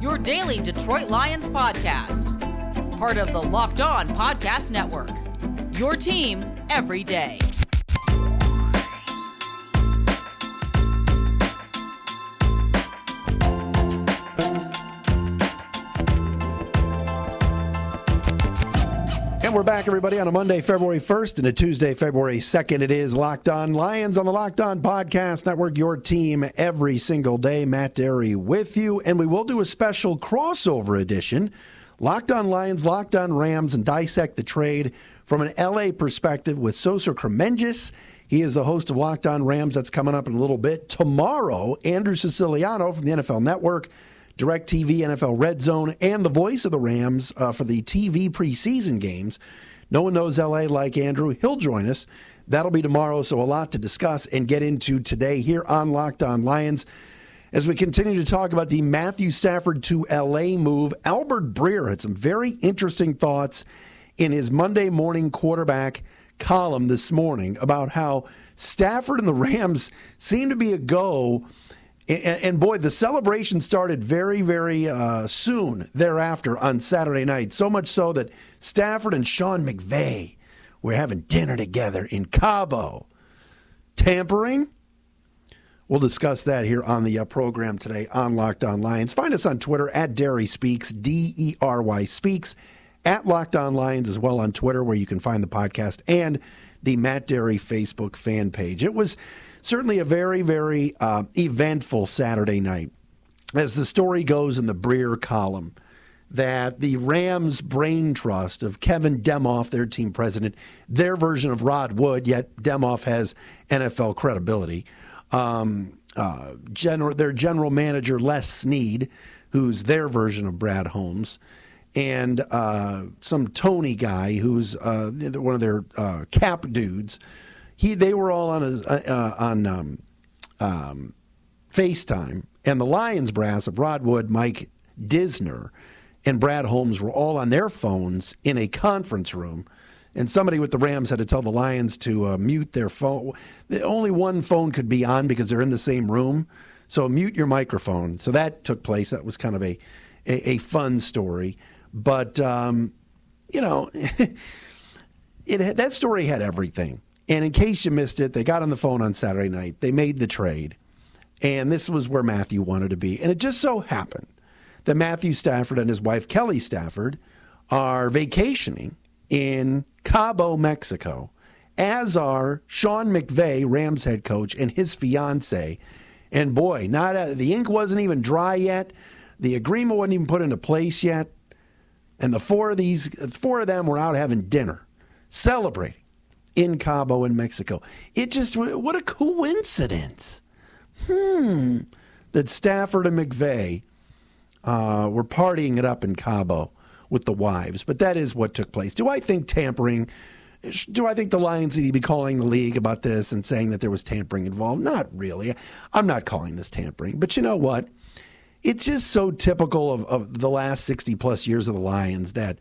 your daily Detroit Lions podcast. Part of the Locked On Podcast Network. Your team every day. And we're back, everybody, on a Monday, February 1st, and a Tuesday, February 2nd. It is Locked On Lions on the Locked On Podcast Network, your team every single day. Matt Dery with you. And we will do a special crossover edition Locked On Lions, Locked On Rams, and dissect the trade from an LA perspective with Sosa Kremenjas. He is the host of Locked On Rams. That's coming up in a little bit. Tomorrow, Andrew Siciliano from the NFL Network DirecTV, NFL Red Zone, and the voice of the Rams uh, for the TV preseason games. No one knows LA like Andrew. He'll join us. That'll be tomorrow, so a lot to discuss and get into today here on Locked On Lions. As we continue to talk about the Matthew Stafford to LA move, Albert Breer had some very interesting thoughts in his Monday morning quarterback column this morning about how Stafford and the Rams seem to be a go and, and, boy, the celebration started very, very uh, soon thereafter on Saturday night. So much so that Stafford and Sean McVay were having dinner together in Cabo. Tampering? We'll discuss that here on the uh, program today on Locked On Lions. Find us on Twitter at Dery Speaks, D E R Y Speaks, at Locked On Lions as well on Twitter, where you can find the podcast and the Matt Dery Facebook fan page. It was certainly a very, very uh, eventful Saturday night. As the story goes in the Breer column, that the Rams brain trust of Kevin Demoff, their team president, their version of Rod Wood, yet Demoff has NFL credibility. Um, uh, general, their general manager, Les Snead, who's their version of Brad Holmes, and uh, some Tony guy who's uh, one of their uh, cap dudes he they were all on a, uh, on um, um, FaceTime, and the Lions brass of Rod Wood, Mike Disner, and Brad Holmes were all on their phones in a conference room. And somebody with the Rams had to tell the Lions to uh, mute their phone. Only one phone could be on because they're in the same room. So mute your microphone. So that took place. That was kind of a a, a fun story. But um, you know, it that story had everything. And in case you missed it, they got on the phone on Saturday night. They made the trade. And this was where Matthew wanted to be. And it just so happened that Matthew Stafford and his wife, Kelly Stafford, are vacationing in Cabo, Mexico, as are Sean McVay, Rams head coach, and his fiance. And boy, not a, the ink wasn't even dry yet. The agreement wasn't even put into place yet. And the four of these, four of them were out having dinner, celebrating in Cabo in Mexico. It just, what a coincidence. Hmm. That Stafford and McVay uh, were partying it up in Cabo with the wives. But that is what took place. Do I think tampering? Do I think the Lions need to be calling the league about this and saying that there was tampering involved? Not really. I'm not calling this tampering. But you know what? It's just so typical of, of the last 60 plus years of the Lions that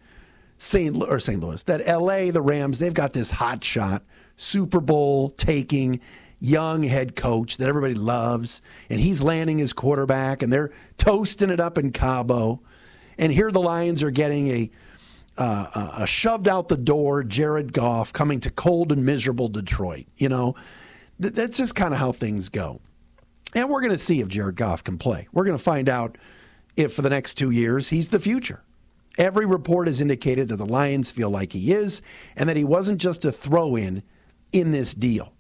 St. or St. Louis, that LA, the Rams, they've got this hot shot, Super Bowl taking young head coach that everybody loves, and he's landing his quarterback, and they're toasting it up in Cabo. And here the Lions are getting a uh, a shoved out the door Jared Goff coming to cold and miserable Detroit. You know, th- that's just kind of how things go. And we're going to see if Jared Goff can play. We're going to find out if for the next two years he's the future. Every report has indicated that the Lions feel like he is, and that he wasn't just a throw in in this deal.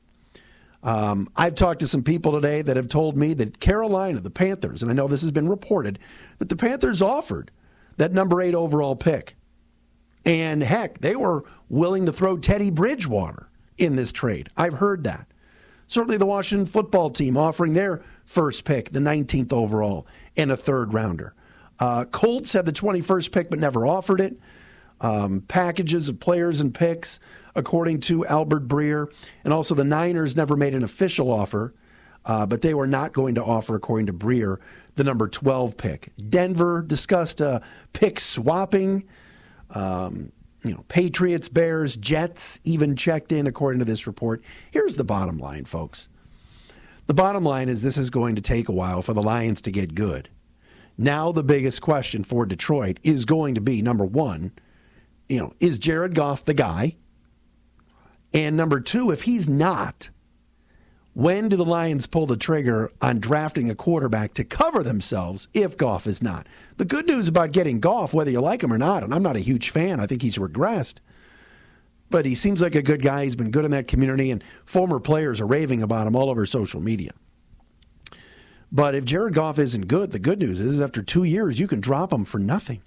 Um, I've talked to some people today that have told me that Carolina, the Panthers, and I know this has been reported, that the Panthers offered that number eight overall pick. And heck, they were willing to throw Teddy Bridgewater in this trade. I've heard that. Certainly the Washington football team offering their first pick, the 19th overall, and a third rounder. Uh, Colts had the 21st pick but never offered it. Um, packages of players and picks, according to Albert Breer. And also, the Niners never made an official offer, uh, but they were not going to offer, according to Breer, the number 12 pick. Denver discussed uh, pick swapping. Um, you know, Patriots, Bears, Jets even checked in, according to this report. Here's the bottom line, folks. The bottom line is this is going to take a while for the Lions to get good. Now, the biggest question for Detroit is going to be number one, you know, is Jared Goff the guy? And number two, if he's not, when do the Lions pull the trigger on drafting a quarterback to cover themselves if Goff is not? The good news about getting Goff, whether you like him or not, and I'm not a huge fan, I think he's regressed, but he seems like a good guy. He's been good in that community, and former players are raving about him all over social media. But if Jared Goff isn't good, the good news is after two years, you can drop him for nothing.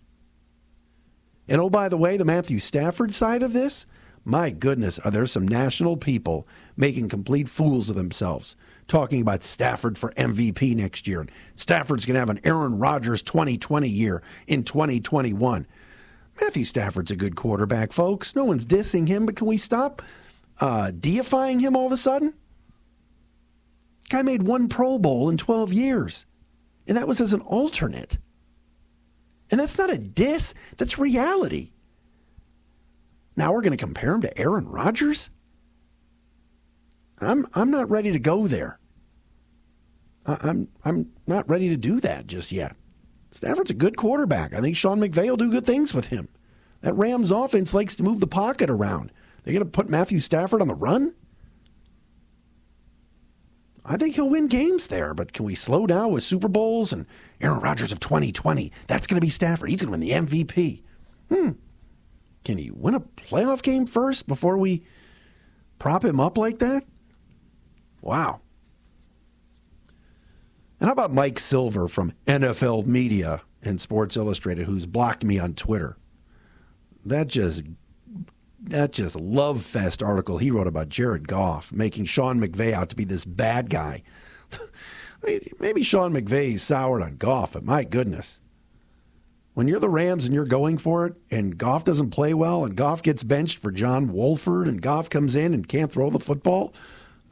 And oh, by the way, the Matthew Stafford side of this, my goodness, are there some national people making complete fools of themselves, talking about Stafford for MVP next year. And Stafford's going to have an Aaron Rodgers 2020 year in 2021. Matthew Stafford's a good quarterback, folks. No one's dissing him, but can we stop uh, deifying him all of a sudden? Guy made one Pro Bowl in 12 years, and that was as an alternate. And that's not a diss, that's reality. Now we're going to compare him to Aaron Rodgers? I'm I'm not ready to go there. I'm I'm not ready to do that just yet. Stafford's a good quarterback. I think Sean McVay will do good things with him. That Rams offense likes to move the pocket around. They're going to put Matthew Stafford on the run? I think he'll win games there, but can we slow down with Super Bowls and Aaron Rodgers of 2020? That's going to be Stafford. He's going to win the MVP. Hmm. Can he win a playoff game first before we prop him up like that? Wow. And how about Mike Silver from NFL Media and Sports Illustrated, who's blocked me on Twitter? That just that just love fest article he wrote about Jared Goff making Sean McVay out to be this bad guy. I mean, maybe Sean McVay soured on Goff, but my goodness. When you're the Rams and you're going for it, and Goff doesn't play well, and Goff gets benched for John Wolford, and Goff comes in and can't throw the football,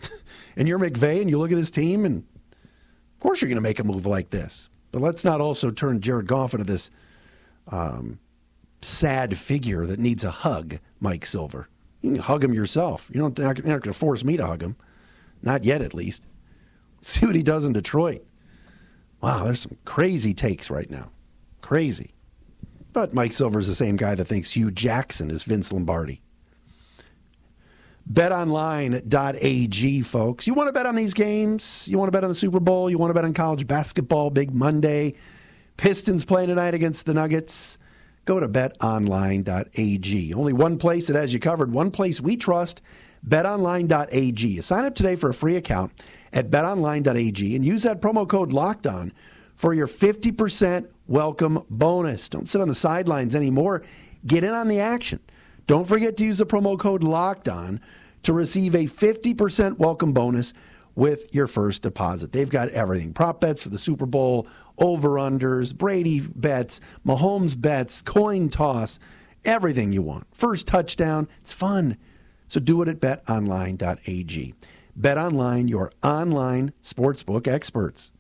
and you're McVay and you look at this team, and of course you're going to make a move like this. But let's not also turn Jared Goff into this um, sad figure that needs a hug, Mike Silver. You can hug him yourself. You don't, you're not going to force me to hug him. Not yet, at least. See what he does in Detroit. Wow, there's some crazy takes right now. Crazy. But Mike Silver's the same guy that thinks Hue Jackson is Vince Lombardi. BetOnline.ag, folks. You want to bet on these games? You want to bet on the Super Bowl? You want to bet on college basketball, big Monday? Pistons playing tonight against the Nuggets? Go to betonline.ag. Only one place that has you covered, one place we trust, betonline.ag. Sign up today for a free account at betonline.ag and use that promo code LOCKEDON for your 50% welcome bonus. Don't sit on the sidelines anymore. Get in on the action. Don't forget to use the promo code Locked On to receive a 50% welcome bonus with your first deposit. They've got everything prop bets for the Super Bowl, over unders, Brady bets, Mahomes bets, coin toss, everything you want. First touchdown. It's fun. So do it at betonline.ag. BetOnline, your online sportsbook experts.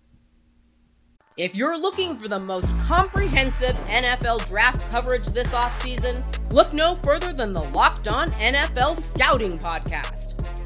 If you're looking for the most comprehensive NFL draft coverage this offseason, look no further than the Locked On NFL Scouting Podcast.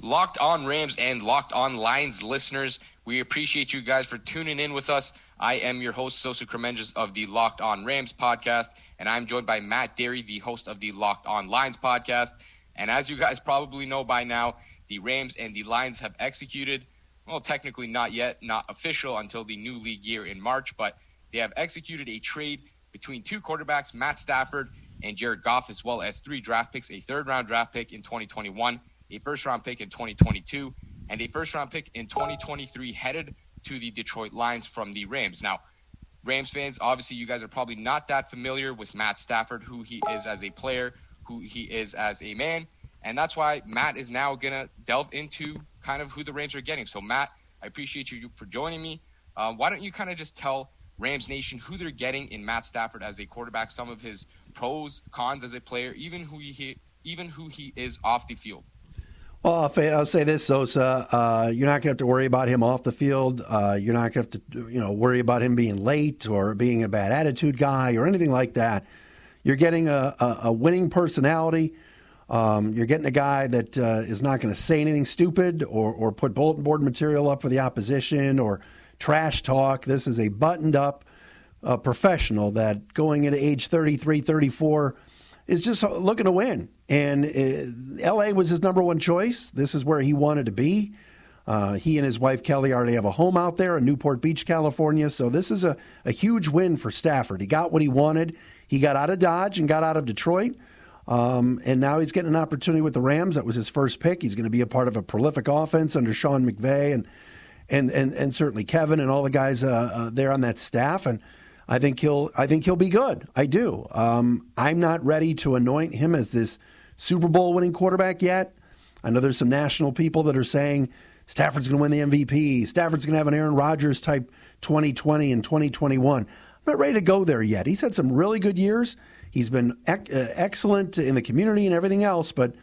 Locked On Rams and Locked On Lions listeners, we appreciate you guys for tuning in with us. I am your host, Sosa Kremenjas of the Locked On Rams podcast, and I'm joined by Matt Dery, the host of the Locked On Lions podcast. And as you guys probably know by now, the Rams and the Lions have executed, well, technically not yet, not official until the new league year in March, but they have executed a trade between two quarterbacks, Matt Stafford and Jared Goff, as well as three draft picks a third round draft pick in 2021, a first round pick in 2022, and a first round pick in 2023 headed to the Detroit Lions from the Rams. Now, Rams fans, obviously, you guys are probably not that familiar with Matt Stafford, who he is as a player, who he is as a man. And that's why Matt is now going to delve into kind of who the Rams are getting. So, Matt, I appreciate you for joining me. Uh, why don't you kind of just tell Rams Nation who they're getting in Matt Stafford as a quarterback, some of his pros, cons as a player, even who he even who he is off the field. Well, I'll, say this, Sosa. Uh, you're not going to have to worry about him off the field. Uh, you're not going to have to, you know, worry about him being late or being a bad attitude guy or anything like that. You're getting a, a, a winning personality. Um, you're getting a guy that uh, is not going to say anything stupid or, or put bulletin board material up for the opposition or trash talk. This is a buttoned up uh, professional that going into age 33, 34 is just looking to win. And uh, LA was his number one choice. This is where he wanted to be. Uh, he and his wife Kelly already have a home out there in Newport Beach, California. So this is a, a huge win for Stafford. He got what he wanted. He got out of Dodge and got out of Detroit. Um, and now he's getting an opportunity with the Rams. That was his first pick. He's going to be a part of a prolific offense under Sean McVay and and and, and certainly Kevin and all the guys uh, uh, there on that staff. And I think he'll I think he'll be good. I do. Um, I'm not ready to anoint him as this Super Bowl winning quarterback yet. I know there's some national people that are saying Stafford's going to win the MVP. Stafford's going to have an Aaron Rodgers type 2020 and 2021. I'm not ready to go there yet. He's had some really good years. He's been ec- uh, excellent in the community and everything else, but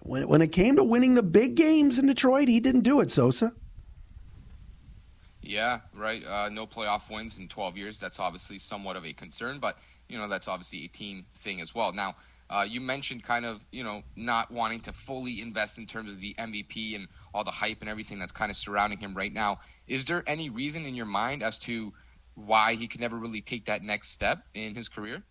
when, when it came to winning the big games in Detroit, he didn't do it, Sosa. Yeah, right. Uh, no playoff wins in 12 years. That's obviously somewhat of a concern, but you know that's obviously a team thing as well. Now, uh, you mentioned kind of you know not wanting to fully invest in terms of the MVP and all the hype and everything that's kind of surrounding him right now. Is there any reason in your mind as to why he could never really take that next step in his career?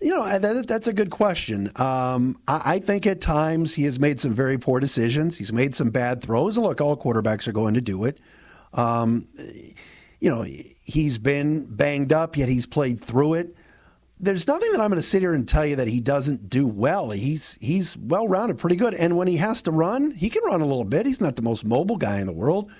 You know, that, that's a good question. Um, I, I, think at times he has made some very poor decisions. He's made some bad throws. Look, all quarterbacks are going to do it. Um, you know, he's been banged up, yet he's played through it. There's nothing that I'm going to sit here and tell you that he doesn't do well. He's he's well rounded, pretty good. And when he has to run, he can run a little bit. He's not the most mobile guy in the world.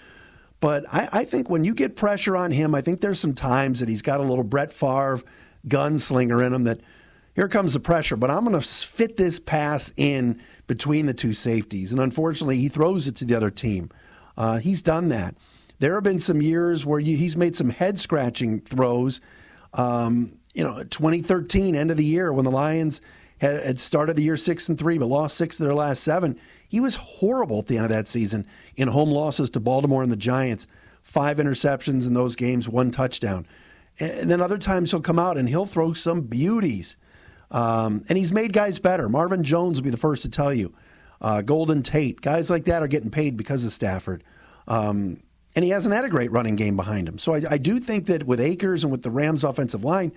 But I, I think when you get pressure on him, I think there's some times that he's got a little Brett Favre gunslinger in him that – here comes the pressure, but I'm going to fit this pass in between the two safeties. And unfortunately, he throws it to the other team. Uh, he's done that. There have been some years where you, he's made some head scratching throws. Um, you know, 2013, end of the year, when the Lions had, had started the year six and three, but lost six of their last seven. He was horrible at the end of that season in home losses to Baltimore and the Giants. Five interceptions in those games, one touchdown. And then other times he'll come out and he'll throw some beauties. Um, and he's made guys better. Marvin Jones will be the first to tell you. Uh, Golden Tate, guys like that are getting paid because of Stafford. Um, and he hasn't had a great running game behind him. So I, I, do think that with Akers and with the Rams' offensive line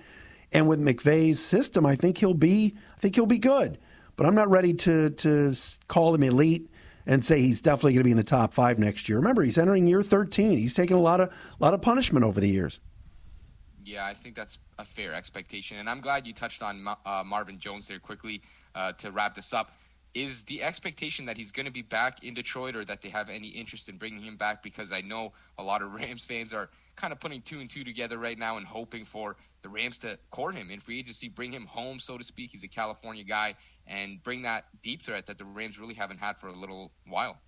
and with McVay's system, I think he'll be I think he'll be good. But I'm not ready to to call him elite and say he's definitely going to be in the top five next year. Remember, he's entering year 13. He's taken a lot of a lot of punishment over the years. Yeah, I think that's a fair expectation, and I'm glad you touched on uh, Marvin Jones there quickly uh, to wrap this up. Is the expectation that he's going to be back in Detroit, or that they have any interest in bringing him back? Because I know a lot of Rams fans are kind of putting two and two together right now and hoping for the Rams to court him in free agency, bring him home, so to speak. He's a California guy, and bring that deep threat that the Rams really haven't had for a little while.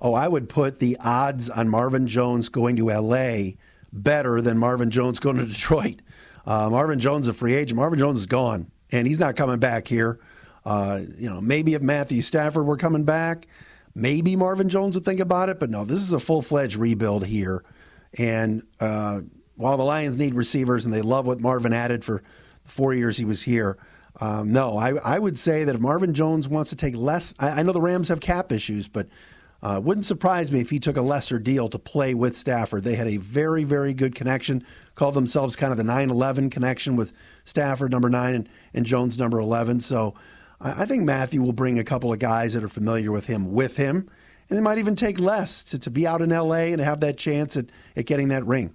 Oh, I would put the odds on Marvin Jones going to L.A better than Marvin Jones going to Detroit. Uh, Marvin Jones is a free agent. Marvin Jones is gone, and he's not coming back here. Uh, you know, maybe if Matthew Stafford were coming back, maybe Marvin Jones would think about it. But no, this is a full fledged rebuild here. And uh, while the Lions need receivers and they love what Marvin added for the four years he was here, um, no, I, I, would say that if Marvin Jones wants to take less, I, I know the Rams have cap issues, but uh, wouldn't surprise me if he took a lesser deal to play with Stafford. They had a very, very good connection, called themselves kind of the 9 11 connection with Stafford, number nine, and, and Jones, number 11. So I, think Matthew will bring a couple of guys that are familiar with him with him, and they might even take less to, to be out in L.A. and have that chance at, at getting that ring.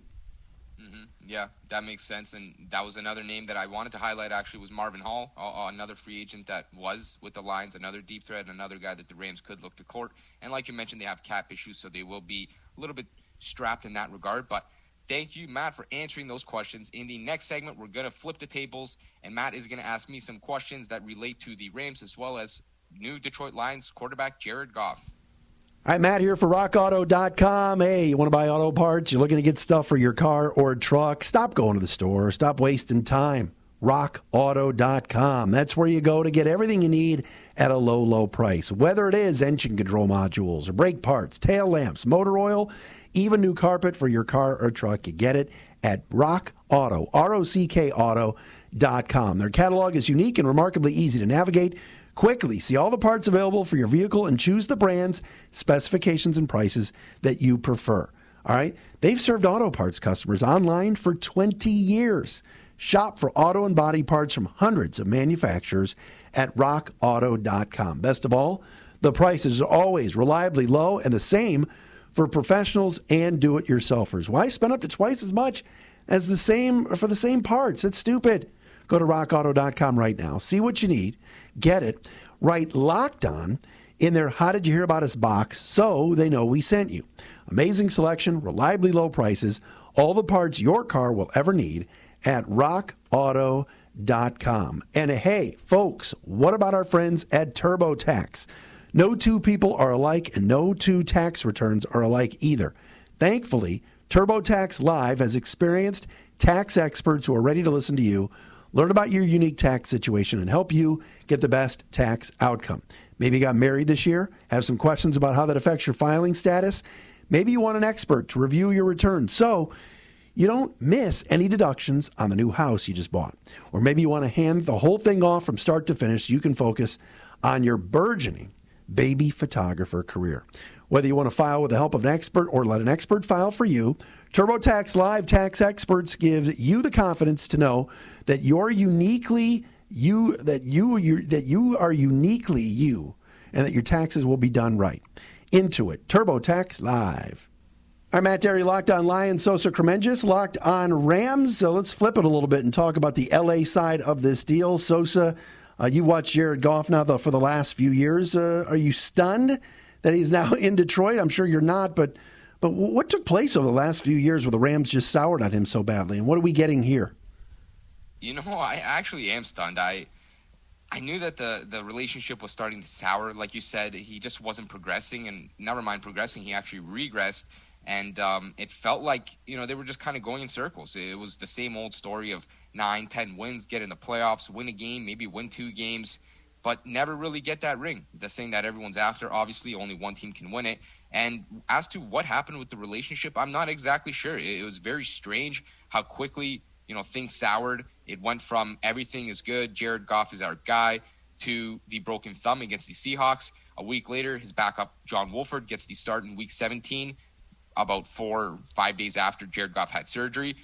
Mm-hmm. Yeah, that makes sense. And that was another name that I wanted to highlight. Actually, was Marvin Hall, another free agent that was with the Lions, another deep threat, another guy that the Rams could look to court. And like you mentioned, they have cap issues, so they will be a little bit strapped in that regard. But thank you, Matt, for answering those questions. In the next segment, we're going to flip the tables, and Matt is going to ask me some questions that relate to the Rams as well as new Detroit Lions quarterback Jared Goff. Right, Matt here for rockauto.com. Hey, you want to buy auto parts? You're looking to get stuff for your car or truck? Stop going to the store. Stop wasting time. rockauto.com. That's where you go to get everything you need at a low, low price. Whether it is engine control modules or brake parts, tail lamps, motor oil, even new carpet for your car or truck, you get it at Rock Auto, R-O-C-K Auto.com. Their catalog is unique and remarkably easy to navigate. Quickly see all the parts available for your vehicle and choose the brands, specifications, and prices that you prefer. All right? They've served auto parts customers online for 20 years. Shop for auto and body parts from hundreds of manufacturers at rockauto.com. Best of all, the prices are always reliably low and the same for professionals and do it yourselfers. Why spend up to twice as much as the same for the same parts? It's stupid. Go to rockauto.com right now. See what you need get it, write locked on in their How Did You Hear About Us box so they know we sent you. Amazing selection, reliably low prices, all the parts your car will ever need at rockauto.com. And hey, folks, what about our friends at TurboTax? No two people are alike, and no two tax returns are alike either. Thankfully, TurboTax Live has experienced tax experts who are ready to listen to you learn about your unique tax situation, and help you get the best tax outcome. Maybe you got married this year, have some questions about how that affects your filing status. Maybe you want an expert to review your return so you don't miss any deductions on the new house you just bought. Or maybe you want to hand the whole thing off from start to finish so you can focus on your burgeoning baby photographer career. Whether you want to file with the help of an expert or let an expert file for you, TurboTax Live tax experts gives you the confidence to know that you're uniquely you that you you that you are uniquely you and that your taxes will be done right. Into Intuit TurboTax Live. I'm Matt Dery, locked on Lions, Sosa Kremenjas, locked on Rams. So let's flip it a little bit and talk about the LA side of this deal. Sosa, uh, you watched Jared Goff now the, for the last few years. Uh, are you stunned that he's now in Detroit? I'm sure you're not, but but what took place over the last few years where the Rams just soured on him so badly, and what are we getting here? You know, I actually am stunned. I I knew that the the relationship was starting to sour. Like you said, he just wasn't progressing, and never mind progressing, he actually regressed. And um, it felt like you know they were just kind of going in circles. It was the same old story of nine, ten wins, get in the playoffs, win a game, maybe win two games, but never really get that ring. The thing that everyone's after. Obviously, only one team can win it. And as to what happened with the relationship, I'm not exactly sure. It, was very strange how quickly you know things soured. It went from everything is good, Jared Goff is our guy, to the broken thumb against the Seahawks. A week later, his backup John Wolford gets the start in Week 17. About four or five days after Jared Goff had surgery,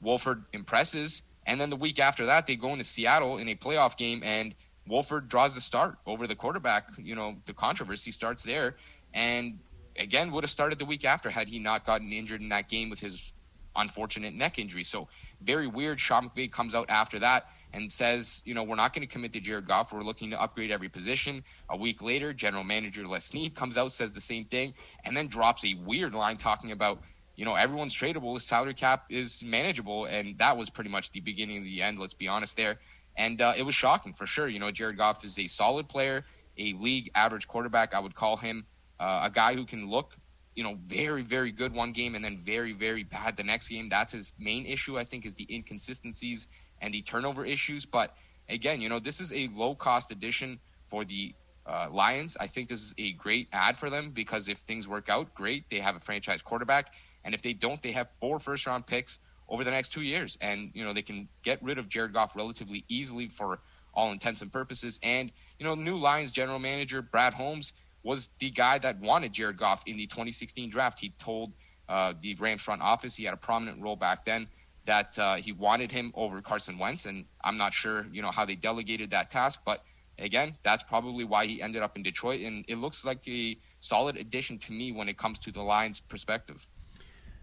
Wolford impresses, and then the week after that, they go into Seattle in a playoff game, and Wolford draws the start over the quarterback. You know, the controversy starts there. And again, would have started the week after had he not gotten injured in that game with his unfortunate neck injury. So very weird. Sean McVay comes out after that and says, you know, we're not going to commit to Jared Goff. We're looking to upgrade every position. A week later, general manager Les Snead comes out, says the same thing, and then drops a weird line talking about, you know, everyone's tradable. His salary cap is manageable. And that was pretty much the beginning of the end. Let's be honest there. And uh, it was shocking for sure. You know, Jared Goff is a solid player, a league average quarterback. I would call him uh, a guy who can look, you know, very, very good one game and then very, very bad the next game. That's his main issue, I think, is the inconsistencies and the turnover issues. But again, you know, this is a low cost addition for the uh, Lions. I think this is a great add for them because if things work out, great. They have a franchise quarterback. And if they don't, they have four first round picks over the next two years. And, you know, they can get rid of Jared Goff relatively easily for all intents and purposes. And, you know, new Lions general manager, Brad Holmes, was the guy that wanted Jared Goff in the 2016 draft. He told uh, the Rams front office, he had a prominent role back then, that uh, he wanted him over Carson Wentz. And I'm not sure, you know, how they delegated that task, but again, that's probably why he ended up in Detroit. And it looks like a solid addition to me when it comes to the Lions' perspective.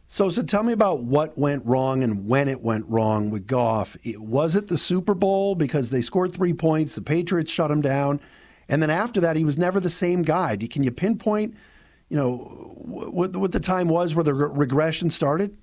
So, so tell me about what went wrong and when it went wrong with Goff. Was it the Super Bowl because they scored three points, the Patriots shut him down, and then after that he was never the same guy? Can you pinpoint, you know, what, what the time was where the re- regression started?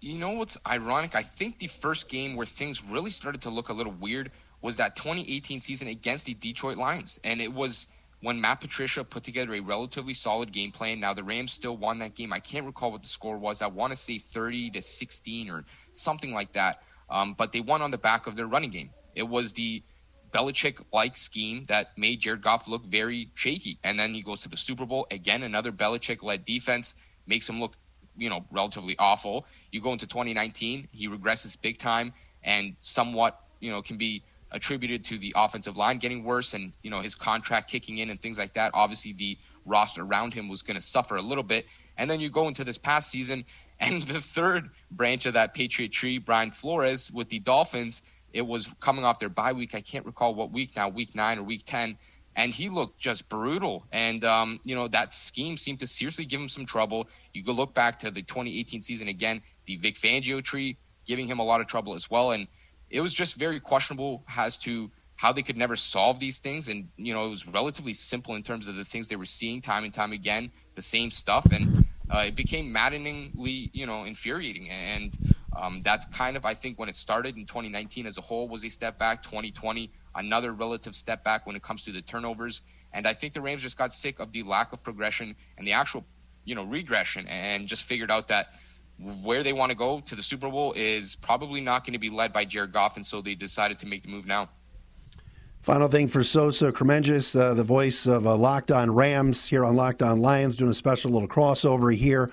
You know what's ironic? I think the first game where things really started to look a little weird was that 2018 season against the Detroit Lions, and it was when Matt Patricia put together a relatively solid game plan. Now the Rams still won that game. I can't recall what the score was. I want to say 30 to 16 or something like that. Um, but they won on the back of their running game. It was the Belichick-like scheme that made Jared Goff look very shaky. And then he goes to the Super Bowl again. Another Belichick-led defense makes him look, you know, relatively awful. You go into 2019, he regresses big time and somewhat, you know, can be attributed to the offensive line getting worse and you know his contract kicking in and things like that. Obviously, the roster around him was going to suffer a little bit. And then you go into this past season, and the third branch of that Patriot tree, Brian Flores with the Dolphins, it was coming off their bye week. I can't recall what week now, week nine or week ten. And he looked just brutal. And, um, you know, that scheme seemed to seriously give him some trouble. You go look back to the 2018 season again, the Vic Fangio tree giving him a lot of trouble as well. And it was just very questionable as to how they could never solve these things. And, you know, it was relatively simple in terms of the things they were seeing time and time again, the same stuff. And uh, it became maddeningly, you know, infuriating. And um, that's kind of, I think, when it started in 2019 as a whole was a step back. 2020, another relative step back when it comes to the turnovers. And I think the Rams just got sick of the lack of progression and the actual, you know, regression and just figured out that – where they want to go to the Super Bowl is probably not going to be led by Jared Goff, and so they decided to make the move now. Final thing for Sosa Kremenjas, uh, the voice of uh, Locked On Rams here on Locked On Lions, doing a special little crossover here.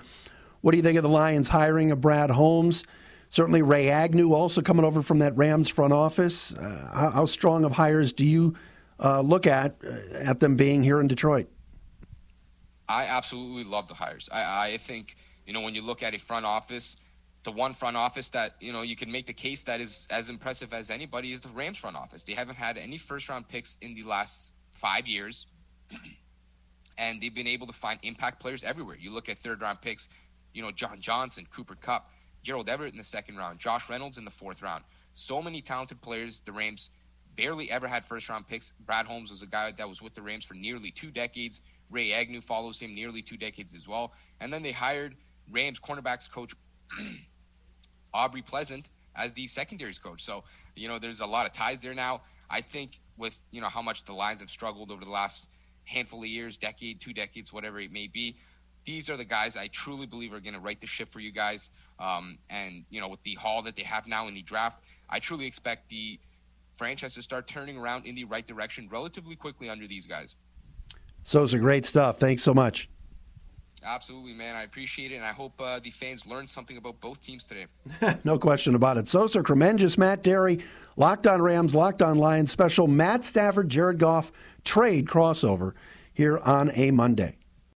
What do you think of the Lions hiring of Brad Holmes? Certainly, Ray Agnew also coming over from that Rams front office. Uh, how, how, strong of hires do you uh, look at uh, at them being here in Detroit? I absolutely love the hires. I, I think you know, when you look at a front office, the one front office that you know you can make the case that is as impressive as anybody is the Rams front office. They haven't had any first round picks in the last five years, and they've been able to find impact players everywhere. You look at third round picks, you know John Johnson, Cooper Kupp, Gerald Everett in the second round, Josh Reynolds in the fourth round. So many talented players. The Rams barely ever had first round picks. Brad Holmes was a guy that was with the Rams for nearly two decades. Ray Agnew follows him nearly two decades as well. And then they hired Rams cornerbacks coach Aubrey Pleasant as the secondaries coach. So, you know, there's a lot of ties there now. I think with, you know, how much the Lions have struggled over the last handful of years, decade, two decades, whatever it may be, these are the guys I truly believe are going to right the ship for you guys. Um, and, you know, with the haul that they have now in the draft, I truly expect the franchise to start turning around in the right direction relatively quickly under these guys. So it's great stuff. Thanks so much. Absolutely, man. I appreciate it, and I hope uh, the fans learned something about both teams today. no question about it. Sosa Kremenjas, Matt Dery, Locked on Rams, Locked on Lions special, Matt Stafford, Jared Goff trade crossover here on a Monday.